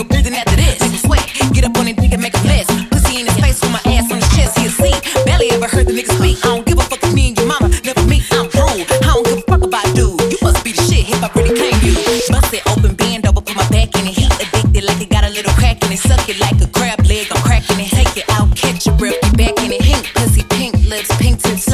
real breathing after this. Make sweat. Get up on it, dick and make a mess. Pussy in his face with my ass on his chest. He a seat. Barely ever heard the nigga speak. I don't give a fuck if me and your mama never meet. I'm through. I don't give a fuck about dude. You must be the shit if I really came you. Bust it open, bend over, put my back in it. Heat addicted like it got a little crack in it. Suck it like a crab leg. I'm cracking it. Take it out, catch your breath, be back in it. Pink pussy, pink lips, pink tips,